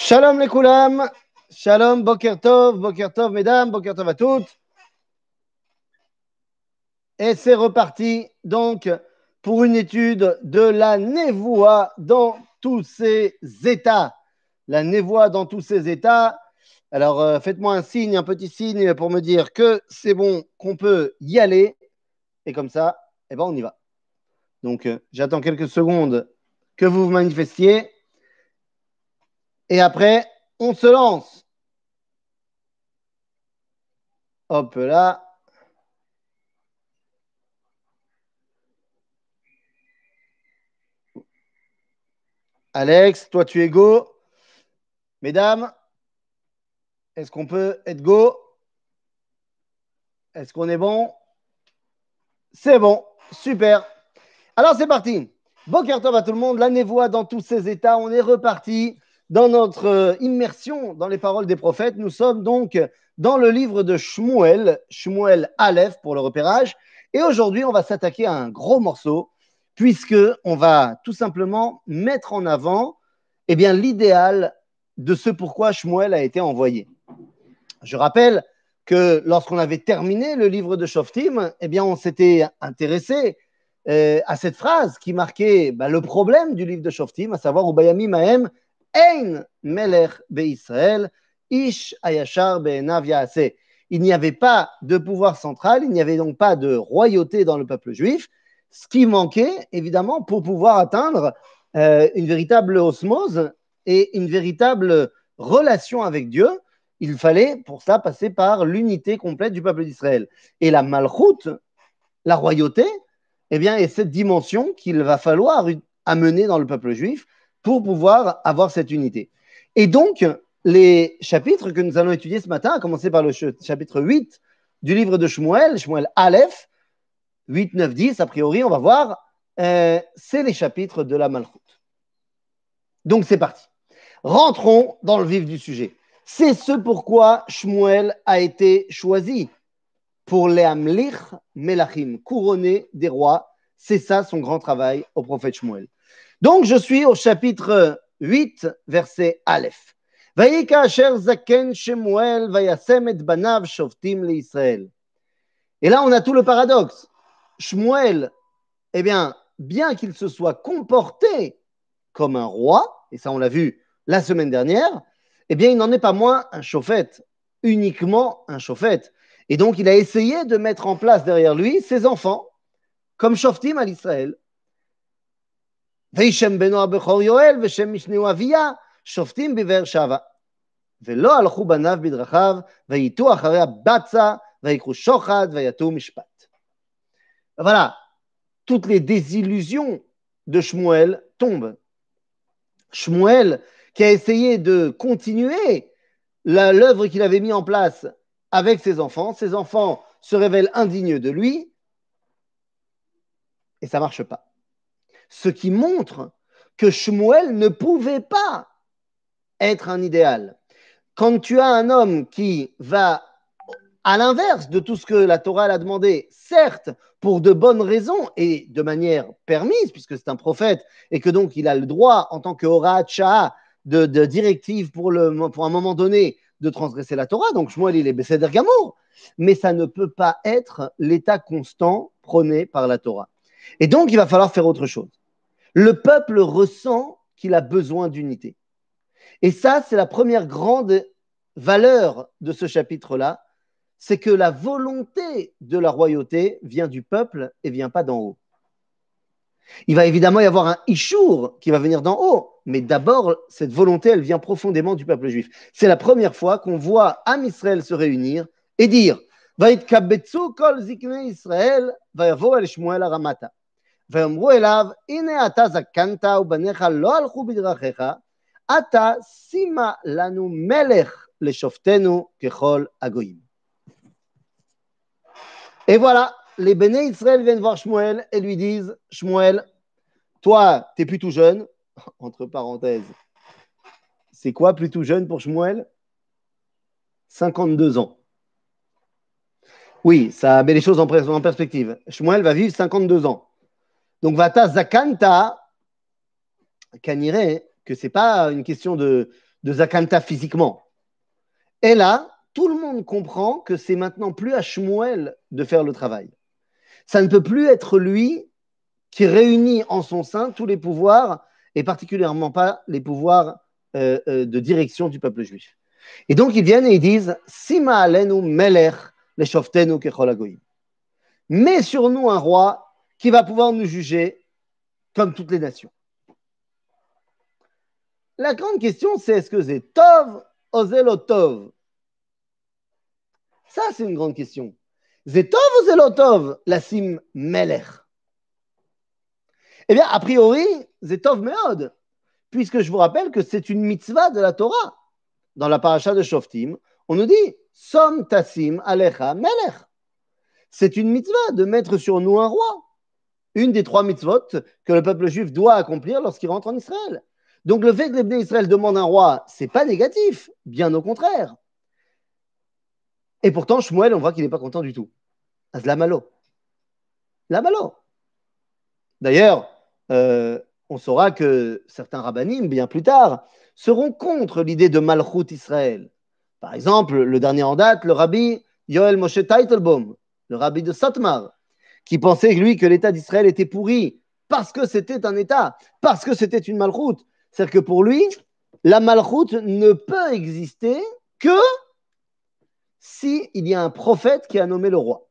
Shalom les koulam, shalom boker tov, boker tov mesdames, boker tov à toutes. Et c'est reparti donc pour une étude de la névoie dans tous ses états. La névoie dans tous ses états. Alors euh, faites-moi un signe, un petit signe pour me dire que c'est bon, qu'on peut y aller. Et comme ça, eh ben on y va. Donc euh, j'attends quelques secondes que vous vous manifestiez. Et après, on se lance. Hop là. Alex, toi tu es go. Mesdames, est-ce qu'on peut être go? Est-ce qu'on est bon? C'est bon, super. Alors c'est parti. Bon Tov à tout le monde. La névoie dans tous ses états. On est reparti dans notre euh, immersion dans les paroles des prophètes. Nous sommes donc dans le livre de Shmuel, Shmuel Aleph pour le repérage. Et aujourd'hui, on va s'attaquer à un gros morceau, puisque on va tout simplement mettre en avant eh bien, l'idéal de ce pourquoi Shmuel a été envoyé. Je rappelle que lorsqu'on avait terminé le livre de Shoftim, eh bien, on s'était intéressé euh, à cette phrase qui marquait bah, le problème du livre de Shoftim, à savoir Ubayami Mahem Ein Melech Israël, Ish Ayashar Il n'y avait pas de pouvoir central, il n'y avait donc pas de royauté dans le peuple juif, ce qui manquait évidemment pour pouvoir atteindre euh, une véritable osmose et une véritable relation avec Dieu. Il fallait pour ça passer par l'unité complète du peuple d'Israël. Et la malchoute, la royauté, eh bien, est cette dimension qu'il va falloir amener dans le peuple juif pour pouvoir avoir cette unité. Et donc, les chapitres que nous allons étudier ce matin, à commencer par le chapitre 8 du livre de Shmuel, Shmuel Aleph, 8, 9, 10, a priori, on va voir, euh, c'est les chapitres de la Malchut. Donc, c'est parti. Rentrons dans le vif du sujet. C'est ce pourquoi Shmuel a été choisi pour les Amlich Melachim, couronné des rois. C'est ça son grand travail au prophète Shmuel. Donc, je suis au chapitre 8, verset Aleph. zaken Shemuel et banav shoftim. Et là, on a tout le paradoxe. Shmuel, eh bien, bien qu'il se soit comporté comme un roi, et ça on l'a vu la semaine dernière, eh bien, il n'en est pas moins un chauffette, uniquement un chauffette. Et donc, il a essayé de mettre en place derrière lui ses enfants, comme Shoftim à l'Israël. וישם בנו הבכור יואל ושם משנהו אביה, שופטים בבאר שבע. ולא הלכו בניו בדרכיו, וייטו אחרי הבצע, ויקחו שוחד, ויטו משפט. Voilà, toutes les désillusions de Shmuel tombent. Shmuel, qui a essayé de continuer l'œuvre qu'il avait mis en place avec ses enfants, ses enfants se révèlent indignes de lui, et ça ne marche pas ce qui montre que Shmuel ne pouvait pas être un idéal. Quand tu as un homme qui va à l'inverse de tout ce que la Torah a demandé, certes pour de bonnes raisons et de manière permise, puisque c'est un prophète et que donc il a le droit en tant que Horat de, de directive pour un moment donné de transgresser la Torah, donc Shmuel il est Besséder Gamour, mais ça ne peut pas être l'état constant prôné par la Torah. Et donc il va falloir faire autre chose le peuple ressent qu'il a besoin d'unité. Et ça, c'est la première grande valeur de ce chapitre-là, c'est que la volonté de la royauté vient du peuple et vient pas d'en haut. Il va évidemment y avoir un Ishour qui va venir d'en haut, mais d'abord, cette volonté, elle vient profondément du peuple juif. C'est la première fois qu'on voit Am Israël se réunir et dire Israël, el Shmuel aramata. ויאמרו אליו, הנה אתה זקנת ובניך לא הלכו בדרכיך, אתה שימה לנו מלך לשופטנו ככל הגויים. Et voilà, les béné Israël viennent voir Shmuel et lui disent Shmuel, toi, tu es plutôt jeune, entre parenthèses. C'est quoi plutôt jeune pour Shmuel 52 ans. Oui, ça met les choses en perspective. Shmuel va vivre 52 ans. Donc, Vata Zakanta, Kanire, que ce n'est pas une question de, Zakanta physiquement. Et là, tout le monde comprend que c'est maintenant plus à Shmuel de faire le travail. Ça ne peut plus être lui qui réunit en son sein tous les pouvoirs, et particulièrement pas les pouvoirs euh, euh, de direction du peuple juif. Et donc ils viennent et ils disent Sima alenu melech leshoftenu kechol Mets sur nous un roi qui va pouvoir nous juger comme toutes les nations. La grande question, c'est est-ce que c'est Tov ou Zelotov? Ça, c'est une grande question. Zetov ou Zelotov La sim Melech? Eh bien, a priori, Zetov Meod, puisque je vous rappelle que c'est une mitzvah de la Torah. Dans la paracha de Shoftim, on nous dit Som Tassim Alecha Melech. C'est une mitzvah de mettre sur nous un roi. Une des trois mitzvot que le peuple juif doit accomplir lorsqu'il rentre en Israël. Donc le fait que les Israël demandent un roi, c'est pas négatif, bien au contraire. Et pourtant, Shmuel, on voit qu'il n'est pas content du tout. La malo. La malo. D'ailleurs, euh, on saura que certains rabbinim, bien plus tard, seront contre l'idée de Malchut Israël. Par exemple, le dernier en date, le rabbi Yoel Moshe Teitelbaum, le rabbi de Satmar, qui pensait, lui, que l'État d'Israël était pourri parce que c'était un État, parce que c'était une Malchut, c'est-à-dire que pour lui, la malchoute ne peut exister que s'il y a un prophète qui a nommé le roi.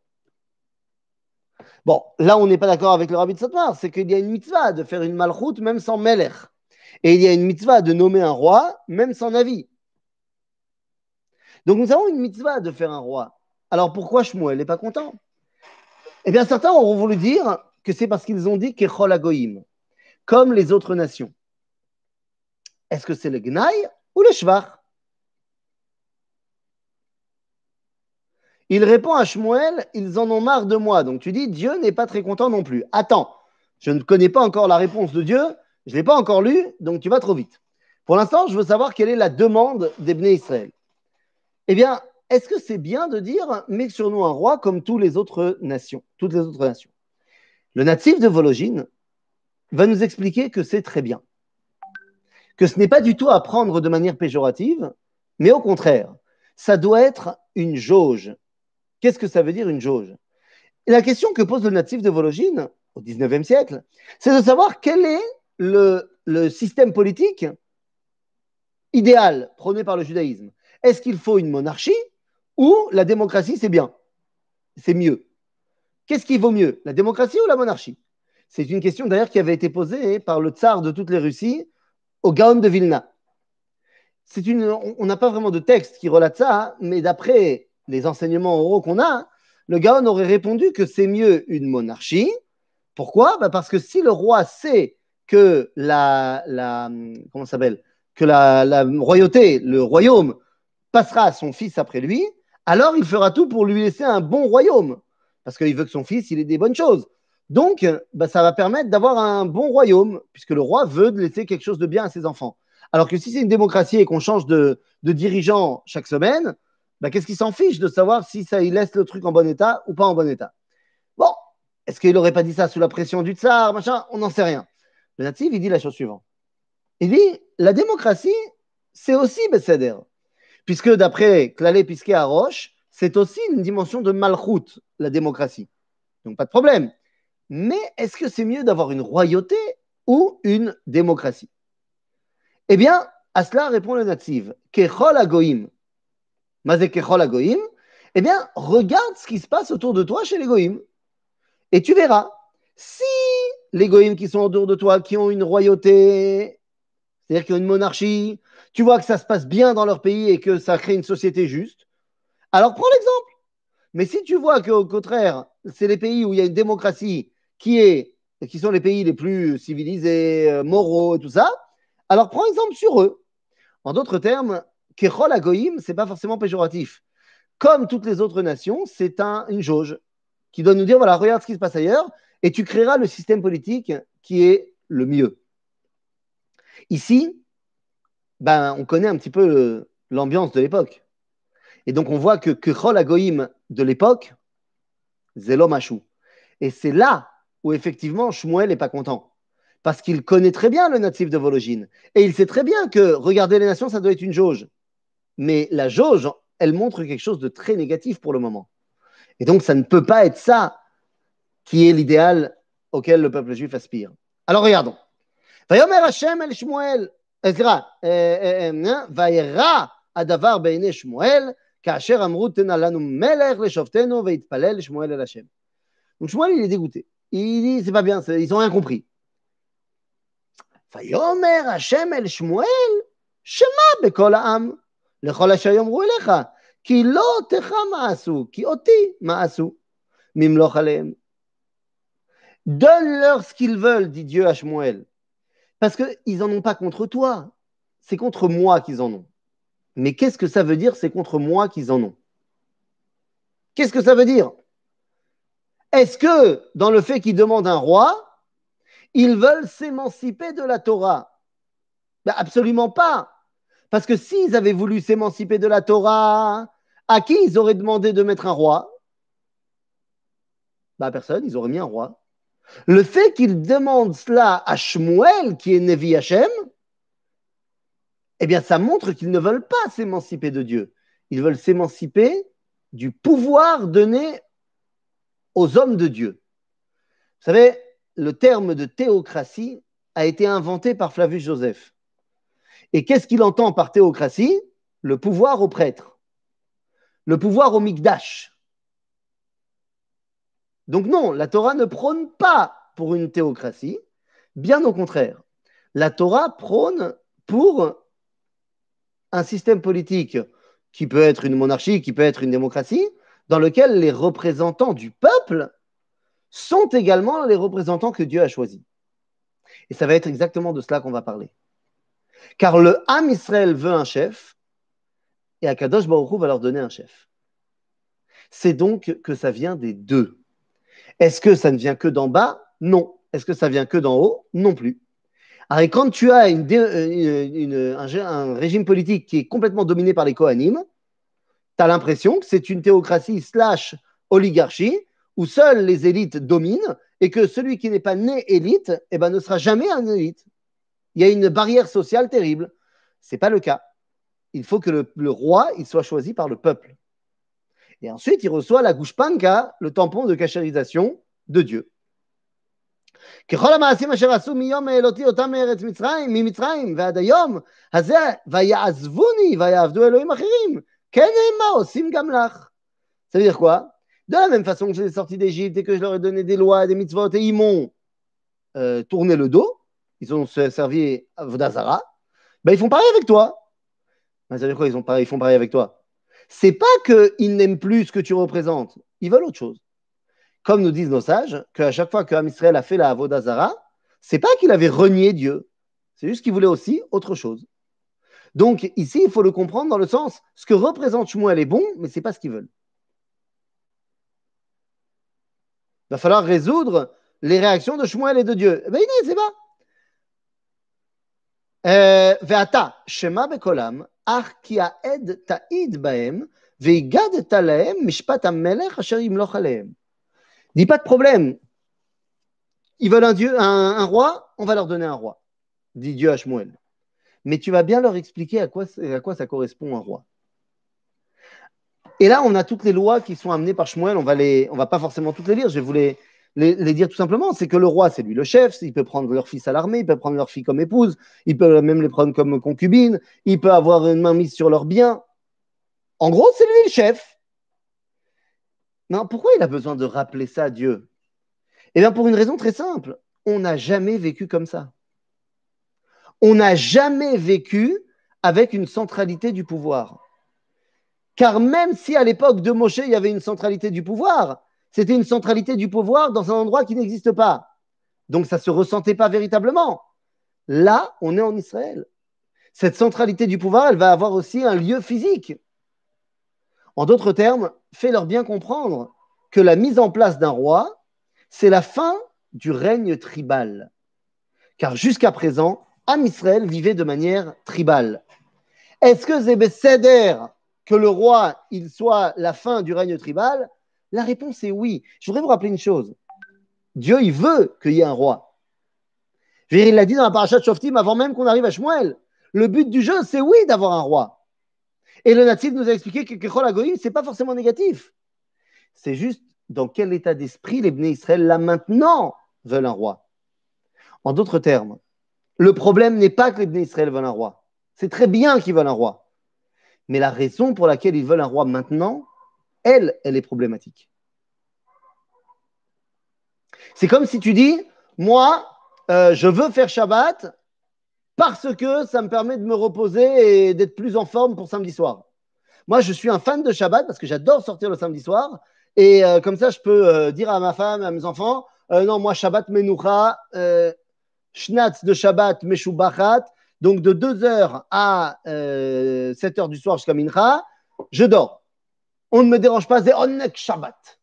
Bon, là, on n'est pas d'accord avec le rabbi de Satmar, c'est qu'il y a une mitzvah de faire une malchoute même sans melech. Et il y a une mitzvah de nommer un roi même sans avis. Donc nous avons une mitzvah de faire un roi. Alors pourquoi Shmuel n'est pas content? Eh bien, certains auront voulu dire que c'est parce qu'ils ont dit Kechol Agoïm, comme les autres nations. Est-ce que c'est le Gnaï ou le Shvach Il répond à Shmuel, ils en ont marre de moi. Donc tu dis, Dieu n'est pas très content non plus. Attends, je ne connais pas encore la réponse de Dieu, je ne l'ai pas encore lu, donc tu vas trop vite. Pour l'instant, je veux savoir quelle est la demande d'Ebné Israël. Eh bien, est-ce que c'est bien de dire, mets sur nous un roi comme toutes les autres nations, toutes les autres nations? Le natif de Vologine va nous expliquer que c'est très bien que ce n'est pas du tout à prendre de manière péjorative, mais au contraire, ça doit être une jauge. Qu'est-ce que ça veut dire une jauge? La question que pose le natif de Vologine au XIXe siècle, c'est de savoir quel est le système politique idéal prôné par le judaïsme. Est-ce qu'il faut une monarchie? Ou la démocratie, c'est bien C'est mieux. Qu'est-ce qui vaut mieux, la démocratie ou la monarchie? C'est une question d'ailleurs qui avait été posée par le tsar de toutes les Russies au Gaon de Vilna. Une, on n'a pas vraiment de texte qui relate ça, mais d'après les enseignements oraux qu'on a, le Gaon aurait répondu que c'est mieux une monarchie. Pourquoi? Bah Parce que si le roi sait que la, la comment s'appelle? Que la, la, royauté, le royaume passera à son fils après lui, alors il fera tout pour lui laisser un bon royaume, parce qu'il veut que son fils il ait des bonnes choses. Donc, bah, ça va permettre d'avoir un bon royaume, puisque le roi veut laisser quelque chose de bien à ses enfants. Alors que si c'est une démocratie et qu'on change de, dirigeant chaque semaine, bah, qu'est-ce qu'il s'en fiche de savoir si ça il laisse le truc en bon état ou pas en bon état? Bon, est-ce qu'il n'aurait pas dit ça sous la pression du tsar, machin? On n'en sait rien. Le natif, il dit la chose suivante. Il dit, la démocratie, c'est aussi Besséder. Puisque d'après Clalé Pisquet à Roche, c'est aussi une dimension de malchoute, la démocratie. Donc pas de problème. Mais est-ce que c'est mieux d'avoir une royauté ou une démocratie? Eh bien, à cela répond le natif. Kechol agoim. Mazé kechol agoim. Eh bien, regarde ce qui se passe autour de toi chez les goïms. Et tu verras. Si les goïms qui sont autour de toi, qui ont une royauté, c'est-à-dire qui ont une monarchie, tu vois que ça se passe bien dans leur pays et que ça crée une société juste, alors prends l'exemple. Mais si tu vois qu'au contraire, c'est les pays où il y a une démocratie qui, est, sont les pays les plus civilisés, euh, moraux et tout ça, alors prends exemple sur eux. En d'autres termes, Kechol Agoïm, ce n'est pas forcément péjoratif. Comme toutes les autres nations, c'est un, une jauge qui doit nous dire voilà, regarde ce qui se passe ailleurs et tu créeras le système politique qui est le mieux. Ici, ben, on connaît un petit peu euh, l'ambiance de l'époque. Et donc, on voit que Kuchol Agoïm de l'époque, Zélom Hachou. Et c'est là où, effectivement, Shmuel n'est pas content. Parce qu'il connaît très bien le natif de Vologine. Et il sait très bien que regarder les nations, ça doit être une jauge. Mais la jauge, elle montre quelque chose de très négatif pour le moment. Et donc, ça ne peut pas être ça qui est l'idéal auquel le peuple juif aspire. Alors, regardons. Vayomer Hashem el Shmuel, euh, Ezra, euh, euh, hein, Vaïra, Adavar Beine Shmuel, Kacher Amrut Tenalanu Melech, le Veitpalel, Shmuel El Hashem. Donc Shmuel, il est dégoûté. Il dit, c'est pas bien, ils ont rien compris. Hashem El Shmuel, Shema Donne-leur ce qu'ils veulent, dit Dieu à Shmuel. Parce qu'ils n'en ont pas contre toi, c'est contre moi qu'ils en ont. Mais qu'est-ce que ça veut dire, c'est contre moi qu'ils en ont? Qu'est-ce que ça veut dire? Est-ce que dans le fait qu'ils demandent un roi, ils veulent s'émanciper de la Torah? Ben Absolument pas. Parce que s'ils avaient voulu s'émanciper de la Torah, à qui ils auraient demandé de mettre un roi? Ben, Personne, ils auraient mis un roi. Le fait qu'ils demandent cela à Shmuel, qui est Nevi Hashem, eh bien, ça montre qu'ils ne veulent pas s'émanciper de Dieu. Ils veulent s'émanciper du pouvoir donné aux hommes de Dieu. Vous savez, le terme de théocratie a été inventé par Flavius Joseph. Et qu'est-ce qu'il entend par théocratie? Le pouvoir aux prêtres, le pouvoir au Mikdash. Donc non, la Torah ne prône pas pour une théocratie, bien au contraire. La Torah prône pour un système politique qui peut être une monarchie, qui peut être une démocratie, dans lequel les représentants du peuple sont également les représentants que Dieu a choisis. Et ça va être exactement de cela qu'on va parler. Car le Ham Israël veut un chef, et Akadosh Baruch va leur donner un chef. C'est donc que ça vient des deux. Est-ce que ça ne vient que d'en bas? Non. Est-ce que ça vient que d'en haut? Non plus. Alors, quand tu as euh, un, régime politique qui est complètement dominé par les Kohanim, tu as l'impression que c'est une théocratie slash oligarchie où seules les élites dominent et que celui qui n'est pas né élite eh ben, ne sera jamais un élite. Il y a une barrière sociale terrible. Ce n'est pas le cas. Il faut que le, roi soit choisi par le peuple. Et ensuite, il reçoit la goushpanka, le tampon de cachérisation de Dieu. ככל המעשים אשר עשו מיום העלותי אותם מארץ מצרים, ממצרים ועד היום הזה, ויעזבוני ויעבדו אלוהים אחרים, כן הם מה עושים גם לך. Ça veut dire quoi De la même façon que je les ai sortis d'Égypte et que je leur ai donné des lois, des mitzvot, et ils m'ont euh, tourné le dos, ils ont servi à Vodazara, ben ils font pareil avec toi. Ben, ça veut dire quoi ils, ont pareil, ils font pareil avec toi c'est pas qu'ils n'aiment plus ce que tu représentes. Ils veulent autre chose. Comme nous disent nos sages, qu'à chaque fois qu'un Israël a fait la Avodazara, c'est pas qu'il avait renié Dieu. C'est juste qu'il voulait aussi autre chose. Donc ici, il faut le comprendre dans le sens, ce que représente Shmuel est bon, mais c'est pas ce qu'ils veulent. Il va falloir résoudre les réactions de Shmuel et de Dieu. Eh bien, c'est pas. Euh, Veata, Shema Bekolam, Dis pas de problème. Ils veulent un dieu, un, roi, on va leur donner un roi, dit Dieu à Shmuel. Mais tu vas bien leur expliquer à quoi, ça correspond un roi. Et là, on a toutes les lois qui sont amenées par Shmuel. On va va pas forcément toutes les lire. Je vais les, dire tout simplement. C'est que le roi, c'est lui le chef. Il peut prendre leur fils à l'armée. Il peut prendre leur fille comme épouse. Il peut même les prendre comme concubine. Il peut avoir une main mise sur leurs biens. En gros, c'est lui le chef. Non, pourquoi il a besoin de rappeler ça à Dieu? Eh bien, pour une raison très simple. On n'a jamais vécu comme ça. On n'a jamais vécu avec une centralité du pouvoir. Car même si à l'époque de Moshe, il y avait une centralité du pouvoir, c'était une centralité du pouvoir dans un endroit qui n'existe pas. Donc ça ne se ressentait pas véritablement. Là, on est en Israël. Cette centralité du pouvoir, elle va avoir aussi un lieu physique. En d'autres termes, fais-leur bien comprendre que la mise en place d'un roi, c'est la fin du règne tribal. Car jusqu'à présent, Am Israël vivait de manière tribale. Est-ce que Zébé que le roi il soit la fin du règne tribal? La réponse est oui. Je voudrais vous rappeler une chose. Dieu, il veut qu'il y ait un roi. Il l'a dit dans la paracha de Shoftim avant même qu'on arrive à Shmuel. Le but du jeu, c'est oui d'avoir un roi. Et le natif nous a expliqué que Kechol Agoïm, ce n'est pas forcément négatif. C'est juste dans quel état d'esprit les Bnei Israël, là maintenant, veulent un roi. En d'autres termes, le problème n'est pas que les Bnei Israël veulent un roi. C'est très bien qu'ils veulent un roi. Mais la raison pour laquelle ils veulent un roi maintenant, elle, elle est problématique. C'est comme si tu dis, moi, euh, je veux faire Shabbat parce que ça me permet de me reposer et d'être plus en forme pour samedi soir. Moi, je suis un fan de Shabbat parce que j'adore sortir le samedi soir. Et euh, comme ça, je peux euh, dire à ma femme, à mes enfants, non, moi, Shabbat Menoucha, Schnatz de Shabbat Meshubachat, donc de 2h à 7h du soir jusqu'à Mincha, je dors. On ne me dérange pas, c'est Onnek Shabbat.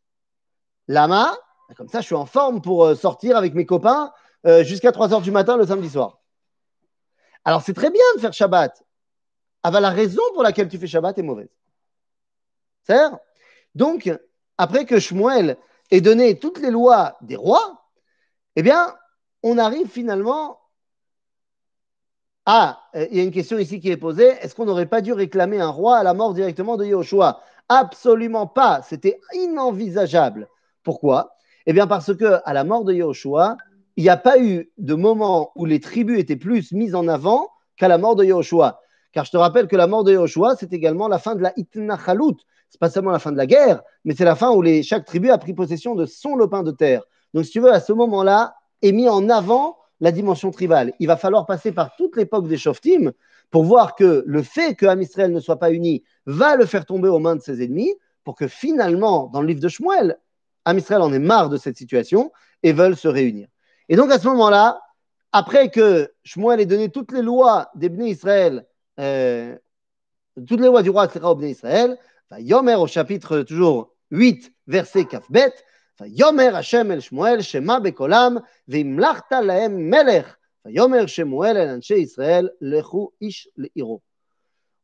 Lama, comme ça, je suis en forme pour sortir avec mes copains euh, jusqu'à 3 heures du matin le samedi soir. Alors c'est très bien de faire Shabbat. Avant la raison pour laquelle tu fais Shabbat est mauvaise. C'est Donc, après que Shmuel ait donné toutes les lois des rois, eh bien, on arrive finalement à. Euh, il y a une question ici qui est posée est-ce qu'on n'aurait pas dû réclamer un roi à la mort directement de Yahushua Absolument pas. C'était inenvisageable. Pourquoi? Eh bien, parce que à la mort de Yahushua, il n'y a pas eu de moment où les tribus étaient plus mises en avant qu'à la mort de Yahushua. Car je te rappelle que la mort de Yahushua, c'est également la fin de la Itnachalut. C'est pas seulement la fin de la guerre, mais c'est la fin où chaque tribu a pris possession de son lopin de terre. Donc, si tu veux, à ce moment-là, est mis en avant la dimension tribale. Il va falloir passer par toute l'époque des Shoftim pour voir que le fait que Israël ne soit pas uni va le faire tomber aux mains de ses ennemis, pour que finalement, dans le livre de Shmuel, Israël en est marre de cette situation et veulent se réunir. Et donc à ce moment-là, après que Shmuel ait donné toutes les lois des Israël, euh, toutes les lois du roi Israël, Yomer au chapitre toujours 8, verset Kafbet, Yomer Hashem el Shmuel, Shema bekolam, vimlachta lahem melech, En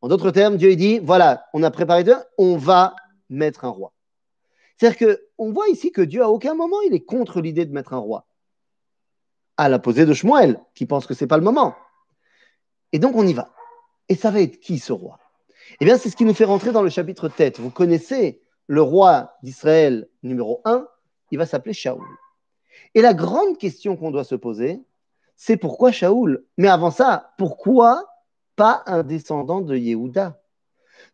d'autres termes, Dieu dit, voilà, on a préparé Dieu, on va mettre un roi. C'est-à-dire qu'on voit ici que Dieu, à aucun moment, il est contre l'idée de mettre un roi à la posée de Shmuel, qui pense que ce n'est pas le moment. Et donc on y va. Et ça va être qui ce roi? Eh bien, c'est ce qui nous fait rentrer dans le chapitre tête. Vous connaissez le roi d'Israël numéro 1, il va s'appeler Shaoul. Et la grande question qu'on doit se poser, c'est pourquoi Shaoul Mais avant ça, pourquoi pas un descendant de Yehuda?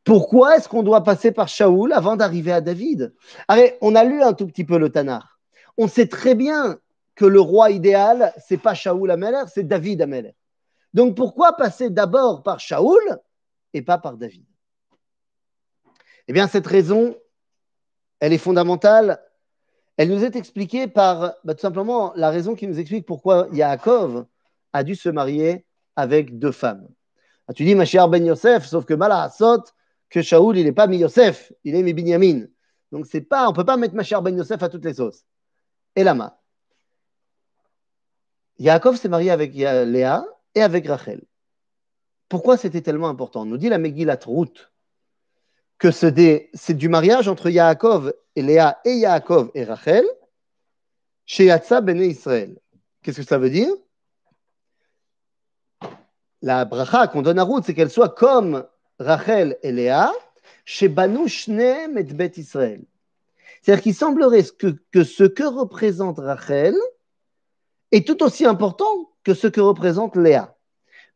Pourquoi est-ce qu'on doit passer par Shaoul avant d'arriver à David? Allez, on a lu un tout petit peu le Tanar. On sait très bien que le roi idéal, c'est pas Shaoul Ameler, c'est David Ameler. Donc pourquoi passer d'abord par Shaoul et pas par David? Eh bien, cette raison, elle est fondamentale. Elle nous est expliquée par bah, tout simplement la raison qui nous explique pourquoi Yaakov a dû se marier avec deux femmes. Ah, tu dis, ma chère Ben Yosef, sauf que Mala saute que Shaoul, il n'est pas mi Yosef, il est mi Binyamin. Donc, c'est pas, on ne peut pas mettre ma chère Ben Yosef à toutes les sauces. Et Lama. Yaakov s'est marié avec Léa et avec Rachel. Pourquoi c'était tellement important? Nous dit la Megillat Ruth que c'est du mariage entre Yaakov et Léa et Yaakov et Rachel chez Yatsa Bene Israël. Qu'est-ce que ça veut dire? La bracha qu'on donne à Ruth, c'est qu'elle soit comme Rachel et Léa chez Banu Shneem et Bet Israël. C'est-à-dire qu'il semblerait que, que ce que représente Rachel, est tout aussi important que ce que représente Léa.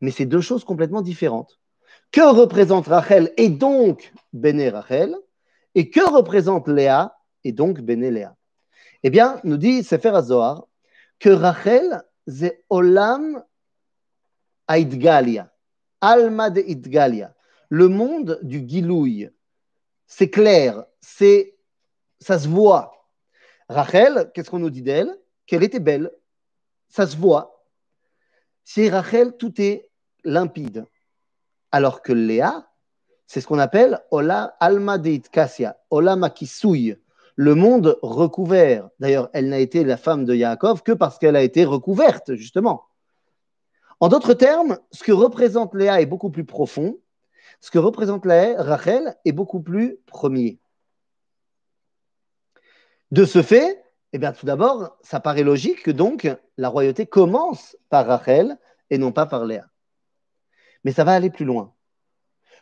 Mais c'est deux choses complètement différentes. Que représente Rachel et donc Béné Rachel Et que représente Léa et donc Béné Léa Eh bien, nous dit Sefer HaZohar que Rachel, c'est Olam Aidgalia, Alma de Idgalia, le monde du Gilouï. C'est clair, c'est, ça se voit. Rachel, qu'est-ce qu'on nous dit d'elle? Qu'elle était belle, ça se voit. Chez Rachel, tout est limpide. Alors que Léa, c'est ce qu'on appelle Ola Alma de Ola Makisouy, le monde recouvert. D'ailleurs, elle n'a été la femme de Yaakov que parce qu'elle a été recouverte, justement. En d'autres termes, ce que représente Léa est beaucoup plus profond, ce que représente Rachel est beaucoup plus premier. De ce fait, Eh bien, tout d'abord, ça paraît logique que donc la royauté commence par Rachel et non pas par Léa. Mais ça va aller plus loin.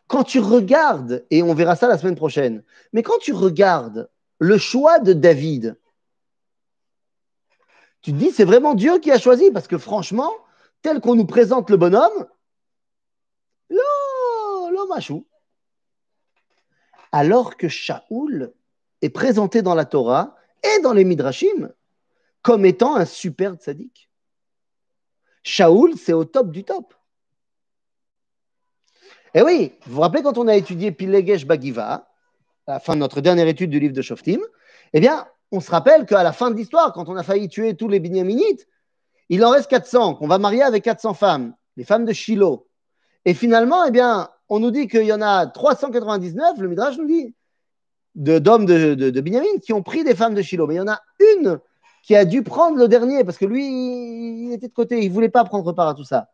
Quand tu regardes, et on verra ça la semaine prochaine, mais quand tu regardes le choix de David, tu te dis, c'est vraiment Dieu qui a choisi, parce que franchement, tel qu'on nous présente le bonhomme, l'homme machou. Alors que Shaoul est présenté dans la Torah et dans les Midrashim comme étant un super tzaddik. Shaoul, c'est au top du top. Eh oui, vous vous rappelez quand on a étudié Pilegesh Bagiva, à la fin de notre dernière étude du livre de Shoftim, eh bien, on se rappelle qu'à la fin de l'histoire, quand on a failli tuer tous les Binyaminites, il en reste 400, qu'on va marier avec 400 femmes, les femmes de Shiloh. Et finalement, eh bien, on nous dit qu'il y en a 399, le Midrash nous dit, d'hommes de, Binyamin qui ont pris des femmes de Shiloh. Mais il y en a une qui a dû prendre le dernier parce que lui, il était de côté, il ne voulait pas prendre part à tout ça.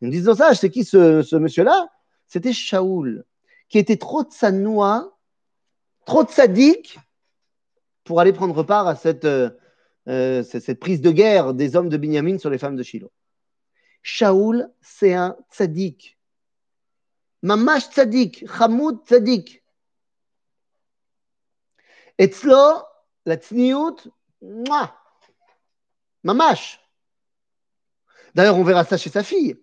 Ils me disent ça, c'est qui ce monsieur-là? c'était Shaoul, qui était trop tsanois, trop sadique pour aller prendre part à euh, euh, cette, prise de guerre des hommes de Binyamin sur les femmes de Shiloh. Shaoul, c'est un tzaddik. Mamash tzaddik, Hamoud tzaddik. Etzlo, la tzniut, mamash. D'ailleurs, on verra ça chez sa fille.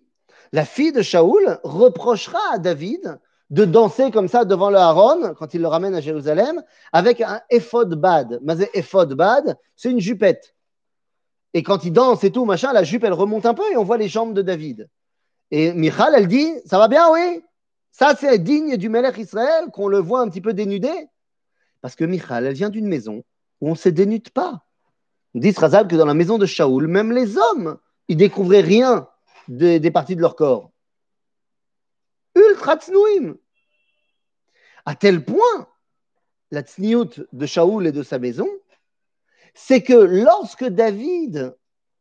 La fille de Shaoul reprochera à David de danser comme ça devant le Haron quand il le ramène à Jérusalem avec un ephod bad. Mais ephod bad, c'est une jupette. Et quand il danse et tout, machin, la jupe, elle remonte un peu et on voit les jambes de David. Et Michal, elle dit, ça va bien, oui Ça, c'est digne du Melech Israël, qu'on le voit un petit peu dénudé. Parce que Michal, elle vient d'une maison où on ne se dénude pas. On dit que dans la maison de Shaoul, même les hommes, ils découvraient rien des, parties de leur corps. Ultra tsnouim. À tel point, la tsniout de Shaoul et de sa maison, c'est que lorsque David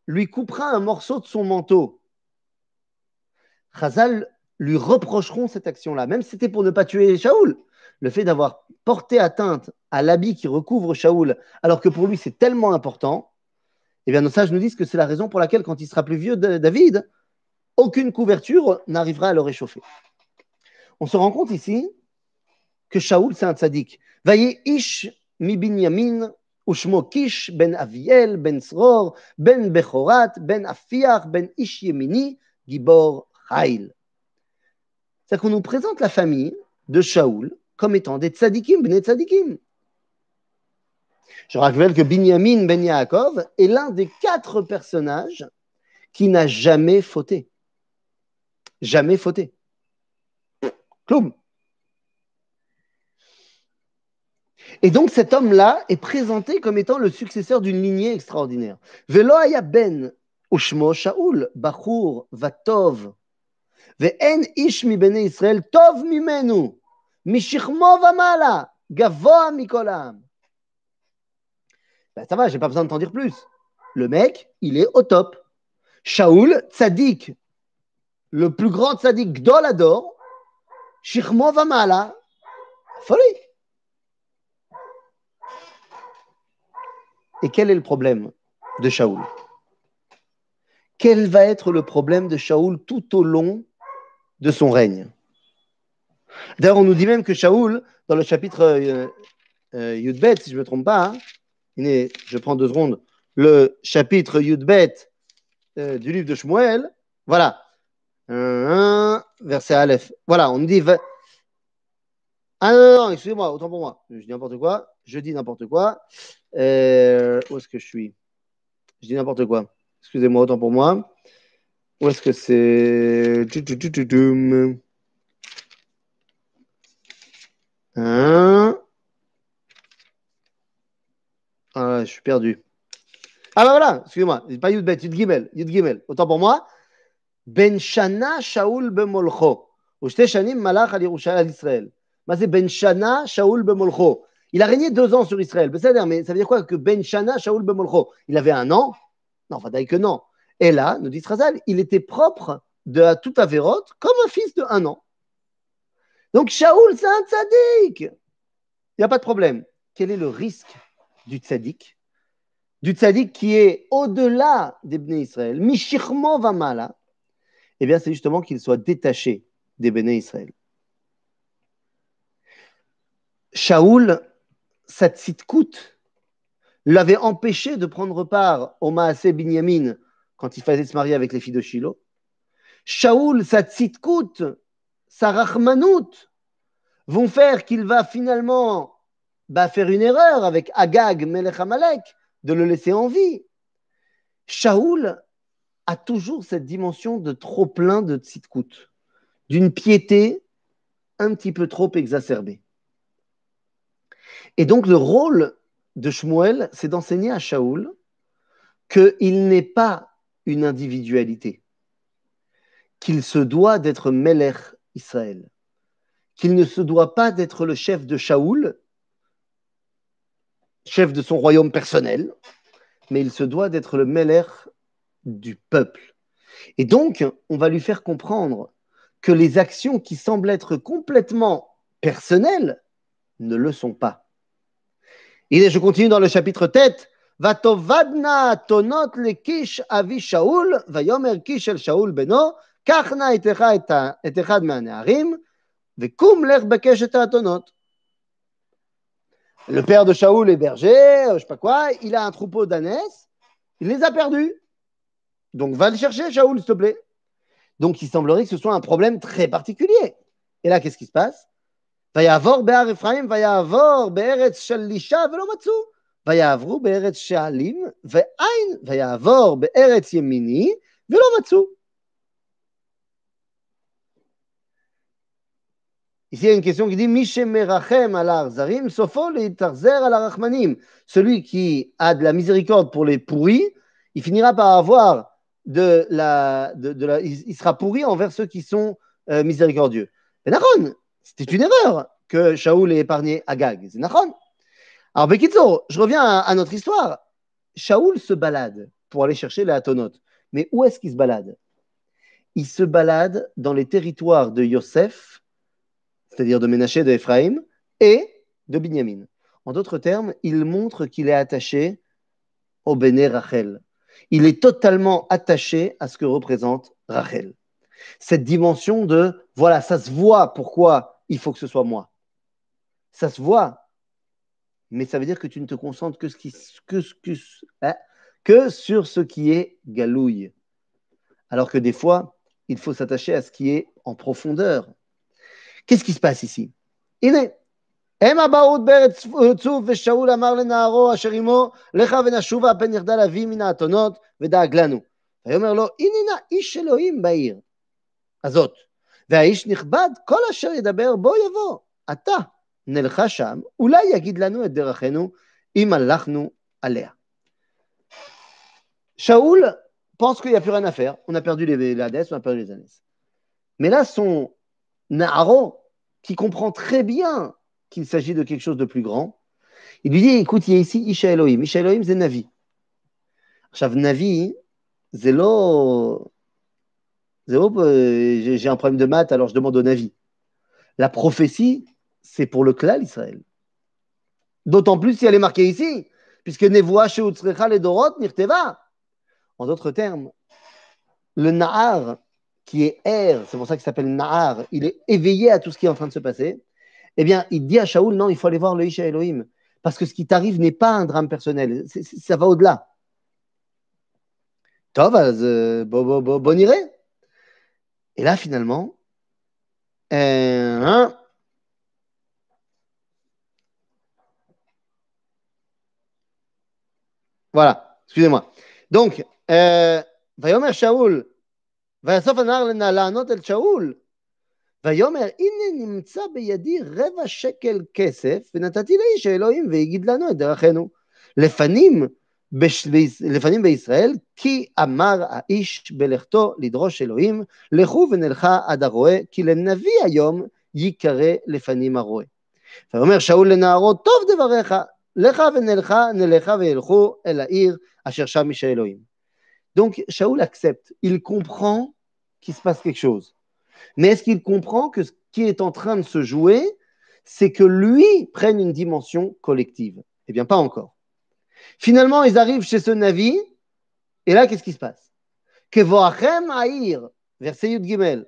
lui coupera un morceau de son manteau, Chazal lui reprocheront cette action-là, même si c'était pour ne pas tuer Shaoul le fait d'avoir porté atteinte à l'habit qui recouvre Shaoul, alors que pour lui c'est tellement important, eh bien nos sages nous disent que c'est la raison pour laquelle quand il sera plus vieux, David, aucune couverture n'arrivera à le réchauffer. On se rend compte ici que Shaoul c'est un tzaddik. Ish mi binyamin ushmo kish ben aviel ben sror ben bechorat ben afiach ben ish yemini gibor haïl. C'est-à-dire qu'on nous présente la famille de Shaoul comme étant des tzadikim, bnei tzadikim. Je rappelle que Binyamin ben Yaakov est l'un des quatre personnages qui n'a jamais fauté. Jamais fauté. Cloum. Et donc cet homme-là est présenté comme étant le successeur d'une lignée extraordinaire. Velo ben ushmo Shaul, Bachur, Vatov, ve'en ish mi bene Israël, tov mimenu. Mishirmo Vamala, Gavoa Mikolam. Ben, ça va, j'ai pas besoin de t'en dire plus. Le mec, il est au top. Shaoul, Tzadik, le plus grand Tzadik Gdolador, Shirmo Vamala, folie. Et quel est le problème de Shaoul? Quel va être le problème de Shaoul tout au long de son règne? D'ailleurs, on nous dit même que Shaoul, dans le chapitre euh, euh, Yudbet, si je ne me trompe pas, hein, je prends deux secondes, le chapitre Yudbet euh, du livre de Shmuel, voilà, verset Aleph. Voilà, on dit. Ah non, non, excusez-moi, autant pour moi. Je dis n'importe quoi. Je dis n'importe quoi. où est-ce que je suis? Je dis n'importe quoi. Excusez-moi, autant pour moi. Où est-ce que c'est? Hein? Ah, je suis perdu. Ah bah voilà, excusez-moi, pas Yud Bet, Yud Gimel, Yud Gimel. Autant pour moi. Ben Shana Shaul Bemolcho. ושתי שנים מלך על ירושלים Israël. מה זה Ben Shana Shaul Bemolcho Il a régné deux ans sur Israël. Mais ça veut dire quoi que Ben Shana Shaul Bemolcho Il avait un an Non, enfin, que non. Et là, nous dit Razal, il était propre de tout Averot comme un fils de un an. Donc Shaoul, c'est un tzaddik. Il n'y a pas de problème. Quel est le risque du tzaddik du tzaddik qui est au-delà des Bnei Israël, Mishirmo Vamala, eh bien, c'est justement qu'il soit détaché des Bnei Israël. Shaoul, sa tzitkout, l'avait empêché de prendre part au Maasé Binyamin quand il fallait se marier avec les filles de Shiloh. Shaoul, sa tzitkout, sa rachmanout, vont faire qu'il va finalement bah, faire une erreur avec Agag, Melech Amalek, de le laisser en vie. Shaoul a toujours cette dimension de trop plein de tzitkout, d'une piété un petit peu trop exacerbée. Et donc le rôle de Shmuel, c'est d'enseigner à Shaoul qu'il n'est pas une individualité, qu'il se doit d'être Melech Israël, qu'il ne se doit pas d'être le chef de Shaoul, chef de son royaume personnel, mais il se doit d'être le Melech du peuple. Et donc, on va lui faire comprendre que les actions qui semblent être complètement personnelles ne le sont pas. Et je continue dans le chapitre tête. Vatovadna tonot le kish avi Shaul, vayomer kish el Shaul beno, kachna et echad מהנערים, וקום לך בקש את האתונות. Le père de Shaoul est berger, je sais pas quoi, il a un troupeau d'ânesses, il les a perdus. Donc va le chercher, Shaoul, s'il te plaît. Donc il semblerait que ce soit un problème très particulier. Et là, qu'est-ce qui se passe? Va y Vayavor Be'ar Ephraim, Vayavor Be'eretz Shalisha, Velo Matsu. Vayavru Be'eretz Shalim, Ve'ain, Vayavor Be'eretz Yemini, Velo Matsu. Ici, il y a une question qui dit Mishemerachem al Arzarim, Sofo le al Arachmanim. Celui qui a de la miséricorde pour les pourris, il finira par avoir de la. De, la il sera pourri envers ceux qui sont euh, miséricordieux. C'était une erreur que Shaoul ait épargné Agag. C'est. Alors, Bekitzo, je reviens à, notre histoire. Shaoul se balade pour aller chercher les Atonotes. Mais où est-ce qu'il se balade? Il se balade dans les territoires de Yosef, c'est-à-dire de Ménaché, de et de Binyamin. En d'autres termes, il montre qu'il est attaché au Béné Rachel il est totalement attaché à ce que représente Rachel. Cette dimension de, voilà, ça se voit pourquoi il faut que ce soit moi. Ça se voit, mais ça veut dire que tu ne te concentres que, hein, sur ce qui est galouille. Alors que des fois, il faut s'attacher à ce qui est en profondeur. Qu'est-ce qui se passe ici? Il הם הבאות בארץ צוף ושאול אמר לנערו אשר עמו לך ונשובה פן יחדל אבי מן האתונות ודאג לנו. ויאמר לו הנה נא איש אלוהים בעיר הזאת והאיש נכבד, כל אשר ידבר בו יבוא. אתה נלכה שם, אולי יגיד לנו את דרכנו, אם הלכנו עליה. Shaoul pense qu'il n'y a plus rien à faire. On a perdu les, les Hadès, on a perdu les Anès. Mais là, son Naharo, qui comprend très bien qu'il s'agit de quelque chose de plus grand. Il lui dit écoute, il y a ici Isha Elohim. Isha Elohim, c'est Navi. Chav Navi, Zélo. Zélo, euh, j'ai un problème de maths, alors je demande au Navi. La prophétie, c'est pour le clan Israël. D'autant plus si elle est marquée ici, puisque Nevoa Sheutzrecha le Dorot Nirteva. En d'autres termes, le Nahar, qui est Er, c'est pour ça qu'il s'appelle Nahar, il est éveillé à tout ce qui est en train de se passer eh bien, il dit à Shaoul, non, il faut aller voir le Isha Elohim, parce que ce qui t'arrive n'est pas un drame personnel, ça va au-delà. Tov, bon, bon, bon, Et là, finalement, euh, hein, Voilà, excusez-moi. Donc, euh, Vayomer Shaoul, Vayasof Anar Lanot El Shaoul, ויאמר הנה נמצא בידי רבע שקל כסף ונתתי לאיש האלוהים והגיד לנו את דרכנו. לפנים לפנים בישראל, כי אמר האיש בלכתו לדרוש אלוהים, לכו ונלכה עד הרועה, כי לנביא היום ייקרא לפנים הרועה. ואומר שאול לנערו, טוב דבריך, לך ונלכה, נלכה וילכו אל העיר אשר שם איש האלוהים. Donc Shaoul accepte, il comprend qu'il se. Mais est-ce qu'il comprend que ce qui est en train de se jouer, c'est que lui prenne une dimension collective Eh bien, pas encore. Finalement, ils arrivent chez ce Navi, et là, qu'est-ce qui se passe Kevoachem Aïr, verset Yud Gimel.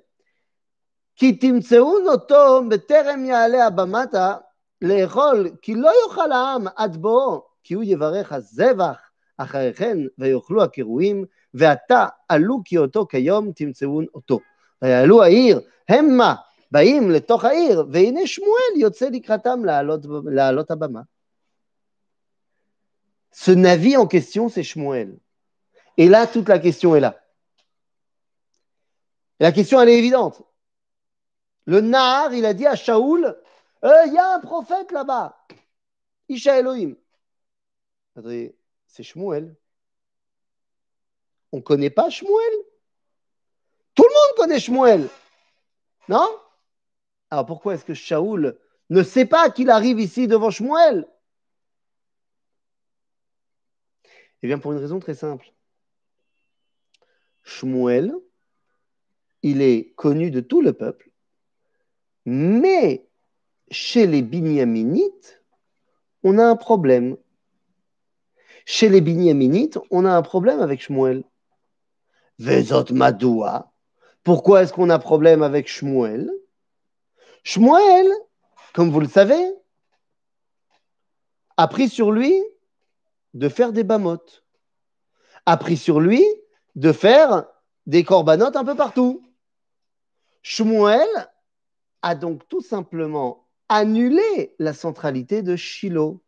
כי תמצאון אותו בטרם יעלה הבמתה לאכול, כי לא יאכל העם עד בואו, כי הוא יברך הזבח אחרי כן, ויאכלו הקירויים, ועתה עלו כי אותו כיום תמצאון אותו. ויעלו העיר, המה באים לתוך העיר, והנה שמואל יוצא לקראתם לעלות, לעלות הבמה. Ce Navi en question, c'est Shmuel. Et là, toute la question est là. Et la question, elle est évidente. Le Nahar, il a dit à Shaoul, il y a un prophète là-bas, Isha Elohim. C'est Shmuel. On ne connaît pas Shmuel Tout le monde connaît Shmuel. Non? Alors pourquoi est-ce que Shaoul ne sait pas qu'il arrive ici devant Shmuel? Eh bien, pour une raison très simple. Shmuel, il est connu de tout le peuple, mais chez les Binyaminites, on a un problème. Chez les Binyaminites, on a un problème avec Shmuel. Vezot Madoua. Pourquoi est-ce qu'on a problème avec Shmuel? Shmuel, comme vous le savez, a pris sur lui de faire des bamotes, a pris sur lui de faire des corbanotes un peu partout. Shmuel a donc tout simplement annulé la centralité de Shiloh.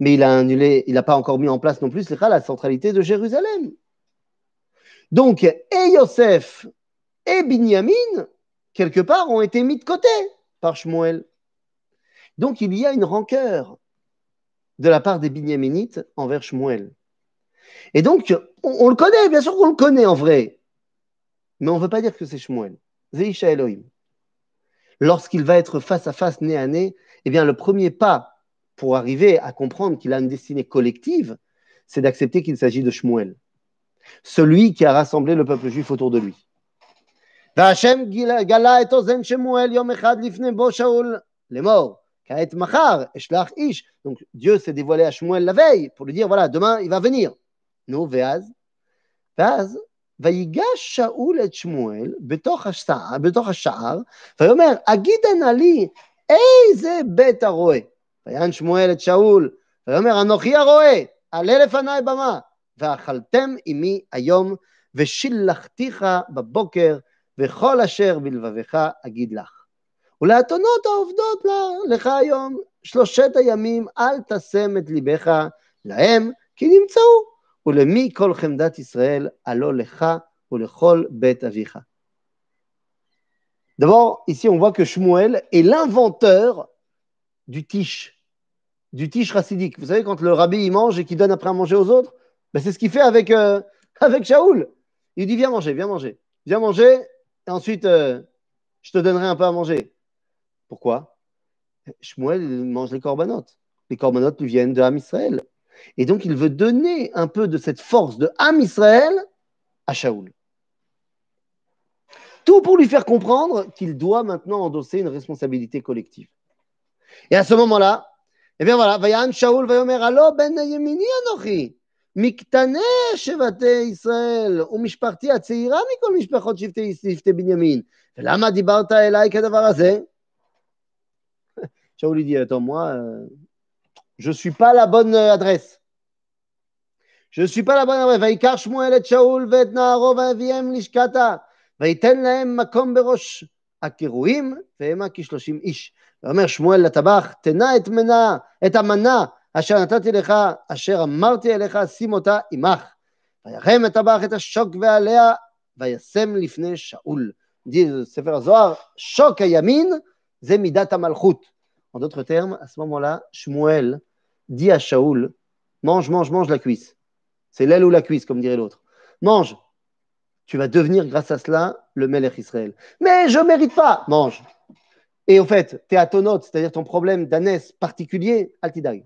Mais il a annulé, il n'a pas encore mis en place non plus la centralité de Jérusalem. Donc, et Yosef et Binyamin, quelque part, ont été mis de côté par Shmuel. Donc, il y a une rancœur de la part des Binyaminites envers Shmuel. Et donc, on, le connaît, bien sûr qu'on le connaît en vrai, mais on ne veut pas dire que c'est Shmuel. Zeisha Elohim. Lorsqu'il va être face à face, nez à nez, eh bien, le premier pas pour arriver à comprendre qu'il a une destinée collective, c'est d'accepter qu'il s'agit de Shmuel, celui qui a rassemblé le peuple juif autour de lui. Donc Dieu s'est dévoilé à Shmuel la veille pour venir. נו, ואז? ואז ויגש שאול את שמואל בתוך השער, בתוך השער ויאמר, אגידה נא לי איזה בית הרועה. ויען שמואל את שאול, ויאמר, אנוכי הרועה, עלה לפניי במה, ואכלתם עמי היום, ושילחתיך בבוקר, וכל אשר בלבבך אגיד לך. ולאתונות העובדות לך היום, שלושת הימים אל תשם את ליבך להם, כי נמצאו. ולמי כל חמדת ישראל, הלא לך ולכל בית אביך. D'abord, ici, on voit que Shmuel est l'inventeur du tiche, du tiche racidique. Vous savez, quand le rabbi il mange et qu'il donne après à manger aux autres, ben, c'est ce qu'il fait avec, euh, avec Shaoul. Il dit Viens manger, viens manger. Viens manger, et ensuite, euh, je te donnerai un peu à manger. Pourquoi? Shmuel mange les corbanotes. Les corbanotes lui viennent de Ham Israël. Et donc, il veut donner un peu de cette force de Ham Israël à Shaoul. Tout pour lui faire comprendre qu'il doit maintenant endosser une responsabilité collective. Et à ce moment-là, eh bien voilà, Vayan Shaoul vayomer Allo ben yemini anochi. מקטני שבטי ישראל ומשפחתי הצעירה מכל משפחות שבטי, שבטי בנימין. ולמה דיברת אליי כדבר הזה? שאול lui dit, attends, moi, je suis pas la bonne adresse. Je suis pas la bonne adresse. ויקח שמואל את שאול ואת נערו ואביהם לשכתה, ויתן להם מקום בראש הקירויים, והמה כשלושים איש. ואומר שמואל לטבח, תנה את מנה, את המנה אשר נתתי לך, אשר אמרתי אליך, שים אותה עמך. ויחם הטבח את השוק ועליה, וישם לפני שאול. dit ספר הזוהר, שוק הימין זה מידת המלכות. En d'autres termes, à ce moment-là, Shmuel dit à Shaoul, mange, mange, mange la cuisse. C'est l'aile ou la cuisse, comme dirait l'autre. Mange. Tu vas devenir, grâce à cela, le Melech Israël. Mais je ne mérite pas. Mange. Et au fait, tu es atonote, c'est-à-dire ton problème d'ânesse particulier, Altidai.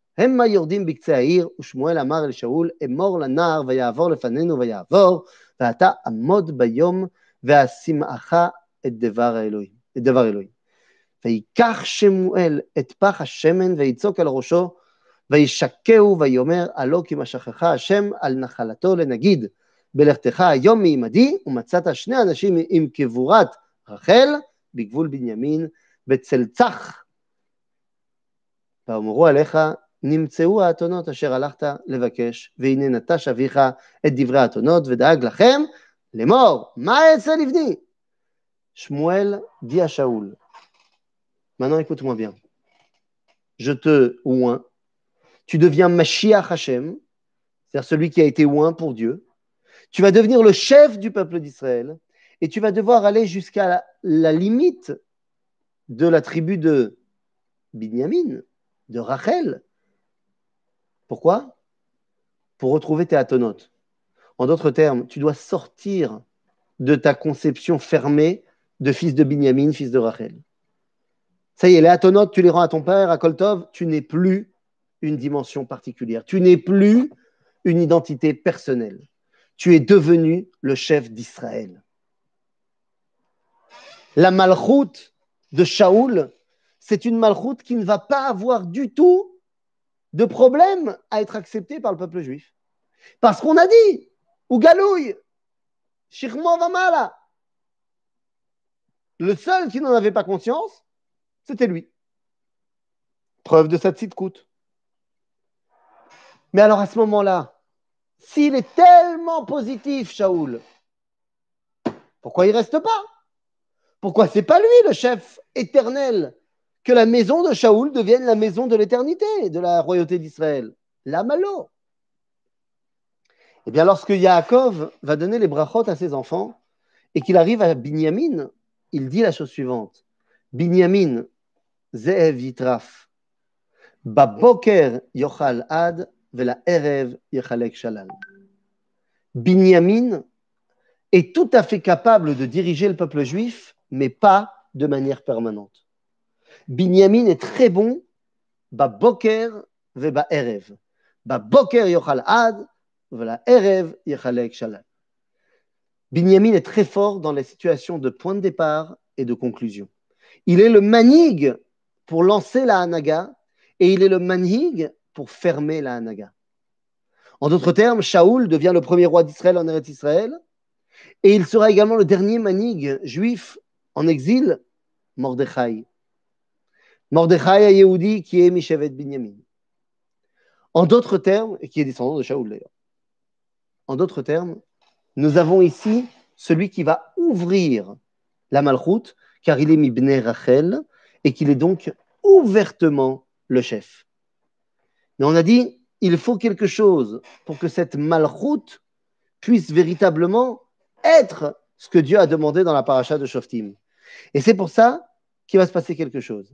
המה יורדים בקצה העיר, ושמואל אמר אל שאול, אמור לנער ויעבור לפנינו ויעבור, ואתה עמוד ביום ואשימאך את דבר האלוהים, את דבר אלוהים. ויקח שמואל את פח השמן ויצוק על ראשו, וישקהו ויאמר, הלא כי משכך השם על נחלתו לנגיד, בלכתך היום מעמדי, ומצאת שני אנשים עם קבורת רחל בגבול בנימין, בצל צח. ואמרו עליך, נמצאו האתונות אשר הלכת לבקש, והנה נטש אביך את דברי האתונות, ודאג לכם לאמור, מה אצל לבני? שמואל dit à Shaoul, maintenant écoute-moi bien, je te oins, tu deviens Mashiach Hashem, c'est-à-dire celui qui a été oint pour Dieu, tu vas devenir le chef du peuple d'Israël, et tu vas devoir aller jusqu'à la, la, limite de la tribu de Binyamin, de Rachel. pourquoi? Pour retrouver tes atonotes. En d'autres termes, tu dois sortir de ta conception fermée de fils de Binyamin, fils de Rachel. Ça y est, les atonotes, tu les rends à ton père, à Koltov, tu n'es plus une dimension particulière. Tu n'es plus une identité personnelle. Tu es devenu le chef d'Israël. La malchoute de Shaoul, c'est une malchoute qui ne va pas avoir du tout de problème à être acceptée par le peuple juif. Parce qu'on a dit, ou galouille, Vamala. Le seul qui n'en avait pas conscience, c'était lui. Preuve de sa petite coûte. Mais alors à ce moment-là, s'il est tellement positif, Shaoul, pourquoi il reste pas? Pourquoi c'est pas lui le chef éternel? Que la maison de Shaoul devienne la maison de l'éternité, de la royauté d'Israël La malo. Eh bien, lorsque Yaakov va donner les brachot à ses enfants et qu'il arrive à Binyamin, il dit la chose suivante Binyamin, Ze'ev Yitraf, Baboker Yochal Ad, Vela Erev Yechalek Shalal. Binyamin est tout à fait capable de diriger le peuple juif, mais pas de manière permanente. Binyamin est très bon, Baboker Veba Erev. Baboker Yochal Ad, voilà, Erev Yechalek Shalal. Binyamin est très fort dans les situations de point de départ et de conclusion. Il est le manig pour lancer la Hanaga et il est le manig pour fermer la Hanaga. En d'autres termes, Shaoul devient le premier roi d'Israël en Eretz Israël et il sera également le dernier manig juif en exil, Mordechai. Mordechai à Yehudi qui est Mishevet Binyamin. En d'autres termes, et qui est descendant de Shaoul d'ailleurs. En d'autres termes, nous avons ici celui qui va ouvrir la malchoute, car il est Mibne Rachel, et qu'il est donc ouvertement le chef. Mais on a dit, il faut quelque chose pour que cette malchoute puisse véritablement être ce que Dieu a demandé dans la paracha de Shoftim. Et c'est pour ça qu'il va se passer quelque chose.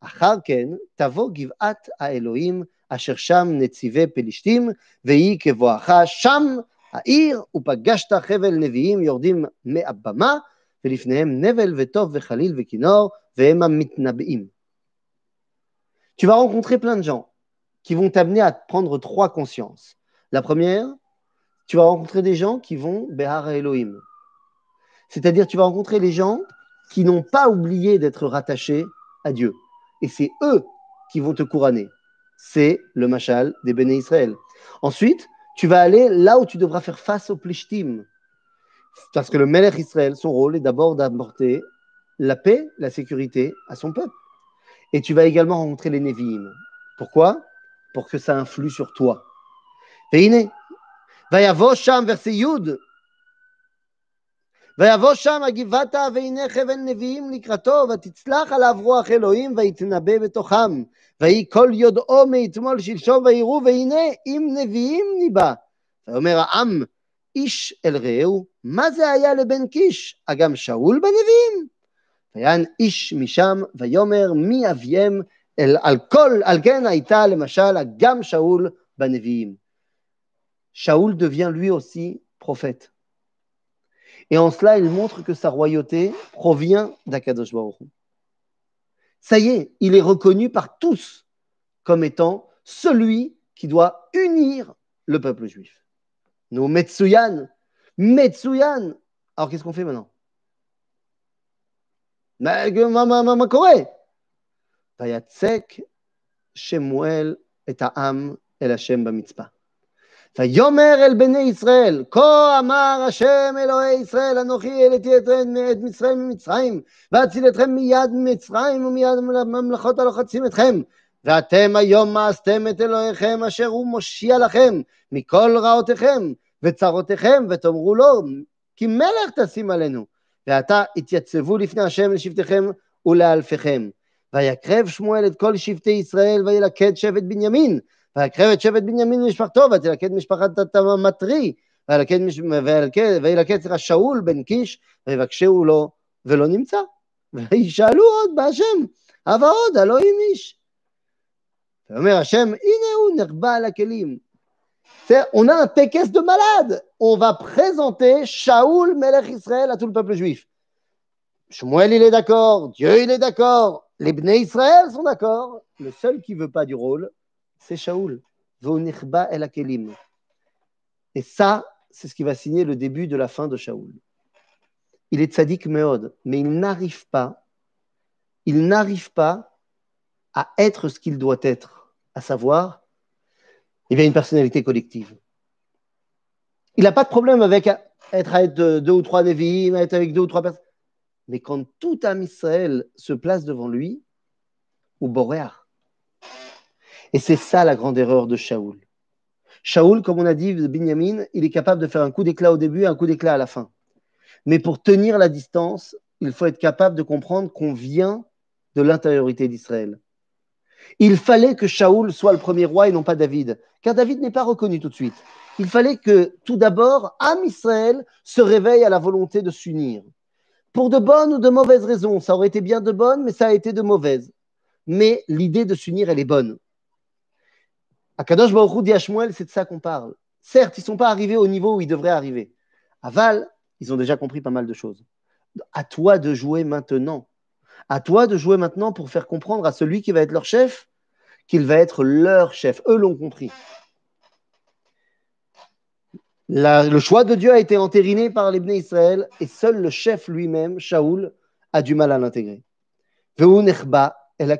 אחר כן תבוא גבעת האלוהים אשר שם נציבי פלישתים, ויהי כבואך שם העיר, ופגשת חבל נביאים יורדים מהבמה, ולפניהם נבל וטוב וחליל וכינור, והם המתנבאים. Tu vas rencontrer plein de gens qui vont t'amener à prendre trois consciences. La première, tu vas rencontrer des gens qui vont Behar Elohim. C'est-à-dire, tu vas rencontrer les gens qui n'ont pas oublié d'être rattachés à Dieu. et c'est eux qui vont te couronner. C'est le machal des Béné Israël. Ensuite, tu vas aller là où tu devras faire face aux plishtim. Parce que le Melech Israël, son rôle est d'abord d'apporter la paix, la sécurité à son peuple. Et tu vas également rencontrer les Nevi'im. Pourquoi? Pour que ça influe sur toi. Veine, Vayavo Sham, verset Yud, ויבוא שם הגבעתה והנה חבל נביאים לקראתו, ותצלח עליו רוח אלוהים, ויתנבא בתוכם. ויהי כל יודעו מאתמול שלשום ויראו, והנה אם נביאים ניבא. ויאמר העם, איש אל רעהו, מה זה היה לבן קיש? אגם שאול בנביאים? ויען איש משם, ויאמר מי אביהם, אל, על כל, על כן הייתה למשל אגם שאול בנביאים. Shaoul devient lui aussi prophète. Et en cela, il montre que sa royauté provient d'Akadosh Ça y est, il est reconnu par tous comme étant celui qui doit unir le peuple juif. Nous, Metsuyan, Metsuyan. Alors qu'est-ce qu'on fait maintenant? Shemuel et ויאמר אל בני ישראל, כה אמר השם אלוהי ישראל, אנוכי העליתי את מצרים ממצרים, ואציל אתכם מיד מצרים ומיד ממלכות הלוחצים אתכם. ואתם היום מאסתם את אלוהיכם אשר הוא מושיע לכם מכל רעותיכם וצרותיכם, ותאמרו לו, כי מלך תשים עלינו. ועתה התייצבו לפני השם לשבטיכם ולאלפיכם. ויקרב שמואל את כל שבטי ישראל וילכד שבט בנימין, ויקרב את שבט בנימין ומשפחתו, ותלכד משפחת המטרי, וילכד סליחה שאול בן קיש, ויבקשהו לו, ולא נמצא. וישאלו עוד בהשם, הבה עוד, הלא עם איש. ואומר השם, הנה הוא נחבא על הכלים. On a un tékes de malade. On va présenter Shaoul, Melech Israël, à tout le peuple juif. Shmuel, il est d'accord. Dieu, il est d'accord. Les Bnei Israël sont d'accord. Le seul qui ne veut pas du rôle, c'est Shaoul. el Akelim. Et ça, c'est ce qui va signer le début de la fin de Shaoul. Il est tzaddik meod, mais il n'arrive pas, il n'arrive pas à être ce qu'il doit être, à savoir il a une personnalité collective. Il n'a pas de problème avec être avec deux ou trois Nevi'im, être avec deux ou trois personnes. Mais quand tout âme Israël se place devant lui, ou Boréar. Et c'est ça la grande erreur de Shaoul. Shaoul, comme on a dit, Binyamin, il est capable de faire un coup d'éclat au début et un coup d'éclat à la fin. Mais pour tenir la distance, il faut être capable de comprendre qu'on vient de l'intériorité d'Israël. Il fallait que Shaoul soit le premier roi et non pas David, car David n'est pas reconnu tout de suite. Il fallait que tout d'abord, Am Israël se réveille à la volonté de s'unir. Pour de bonnes ou de mauvaises raisons, ça aurait été bien de bonnes, mais ça a été de mauvaises. Mais l'idée de s'unir, elle est bonne. Akadosh Baruch dit c'est de ça qu'on parle. Certes, ils ne sont pas arrivés au niveau où ils devraient arriver. À Val, ils ont déjà compris pas mal de choses. À toi de jouer maintenant. À toi de jouer maintenant pour faire comprendre à celui qui va être leur chef qu'il va être leur chef. Eux l'ont compris. le choix de Dieu a été entériné par les Israël et seul le chef lui-même, Shaoul, a du mal à l'intégrer. el.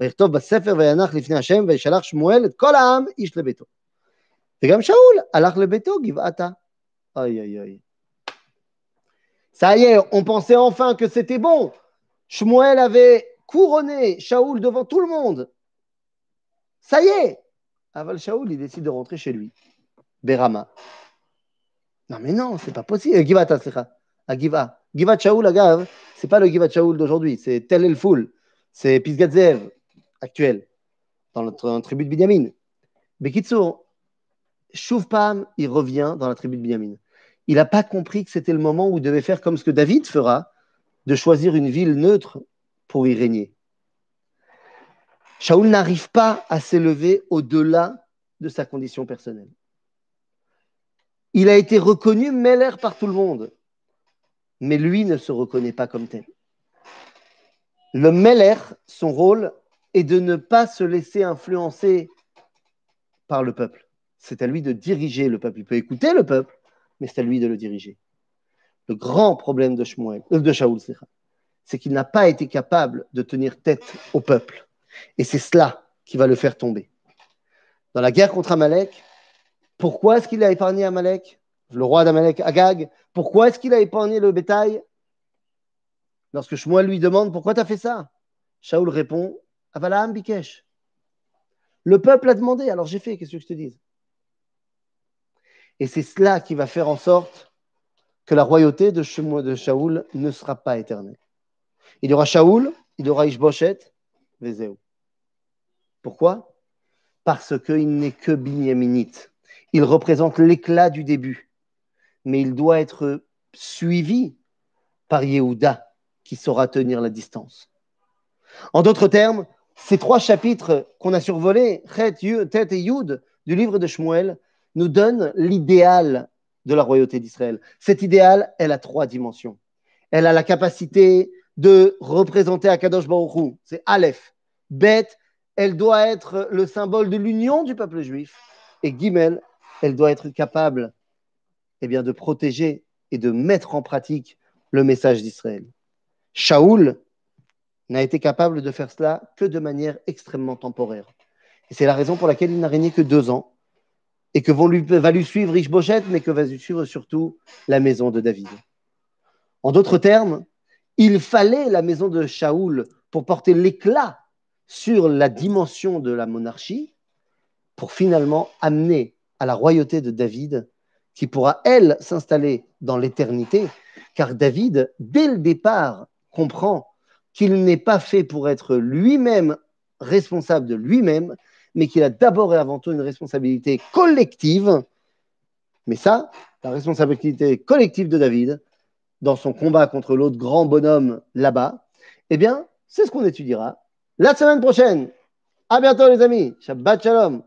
ויכתוב בספר וינח לפני השם, וישלח שמואל את כל העם איש לביתו. וגם שאול הלך לביתו גבעתה. אוי אוי אוי. Ça y est, on pensait enfin que c'était bon. Shmuel avait couronner Shaoul devant tout le monde. Ça y est Aval Shaoul, il décide de rentrer chez lui. Berama. Non, mais non, c'est pas possible. Givata, c'est À Giva. Givat Shaoul, Agav, c'est pas le Givat Shaoul d'aujourd'hui, c'est Tel El Foul. C'est Pisgatzev, actuel, dans notre tribu de Binyamin. Bekitsour, Pam, il revient dans la tribu de Binyamin. Il n'a pas compris que c'était le moment où il devait faire comme ce que David fera, de choisir une ville neutre pour y régner. Shaoul n'arrive pas à s'élever au-delà de sa condition personnelle. Il a été reconnu Meller par tout le monde, mais lui ne se reconnaît pas comme tel. Le Meller, son rôle est de ne pas se laisser influencer par le peuple. C'est à lui de diriger le peuple. Il peut écouter le peuple, mais c'est à lui de le diriger. Le grand problème de, Shmuel, euh, de Shaoul, c'est qu'il n'a pas été capable de tenir tête au peuple. Et c'est cela qui va le faire tomber. Dans la guerre contre Amalek, pourquoi est-ce qu'il a épargné Amalek, le roi d'Amalek, Agag Pourquoi est-ce qu'il a épargné le bétail? Lorsque Shmuel lui demande pourquoi tu as fait ça, Shaoul répond Avalaam Bikesh. Le peuple a demandé, alors j'ai fait, qu'est-ce que je te dis Et c'est cela qui va faire en sorte que la royauté de, Shaoul ne sera pas éternelle. Il y aura Shaoul, il y aura Ishboshet, Vezeu. Pourquoi? Parce qu'il n'est que binyaminite. Il représente l'éclat du début, mais il doit être suivi par Yehuda, qui saura tenir la distance. En d'autres termes, ces trois chapitres qu'on a survolés, Tet et Yud, du livre de Shmuel, nous donnent l'idéal de la royauté d'Israël. Cet idéal, elle a trois dimensions. Elle a la capacité de représenter Akadosh Baruch c'est Aleph. Bet, elle doit être le symbole de l'union du peuple juif. Et Gimel, elle doit être capable eh bien, de protéger et de mettre en pratique le message d'Israël. Shaoul n'a été capable de faire cela que de manière extrêmement temporaire. Et c'est la raison pour laquelle il n'a régné que deux ans et que lui, va lui suivre Ishboshet, mais que va lui suivre surtout la maison de David. En d'autres termes, il fallait la maison de Shaoul pour porter l'éclat sur la dimension de la monarchie, pour finalement amener à la royauté de David, qui pourra, elle, s'installer dans l'éternité, car David, dès le départ, comprend qu'il n'est pas fait pour être lui-même responsable de lui-même, mais qu'il a d'abord et avant tout une responsabilité collective. Mais ça, la responsabilité collective de David, dans son combat contre l'autre grand bonhomme là-bas, eh bien, c'est ce qu'on étudiera la semaine prochaine. À bientôt, les amis. Shabbat Shalom.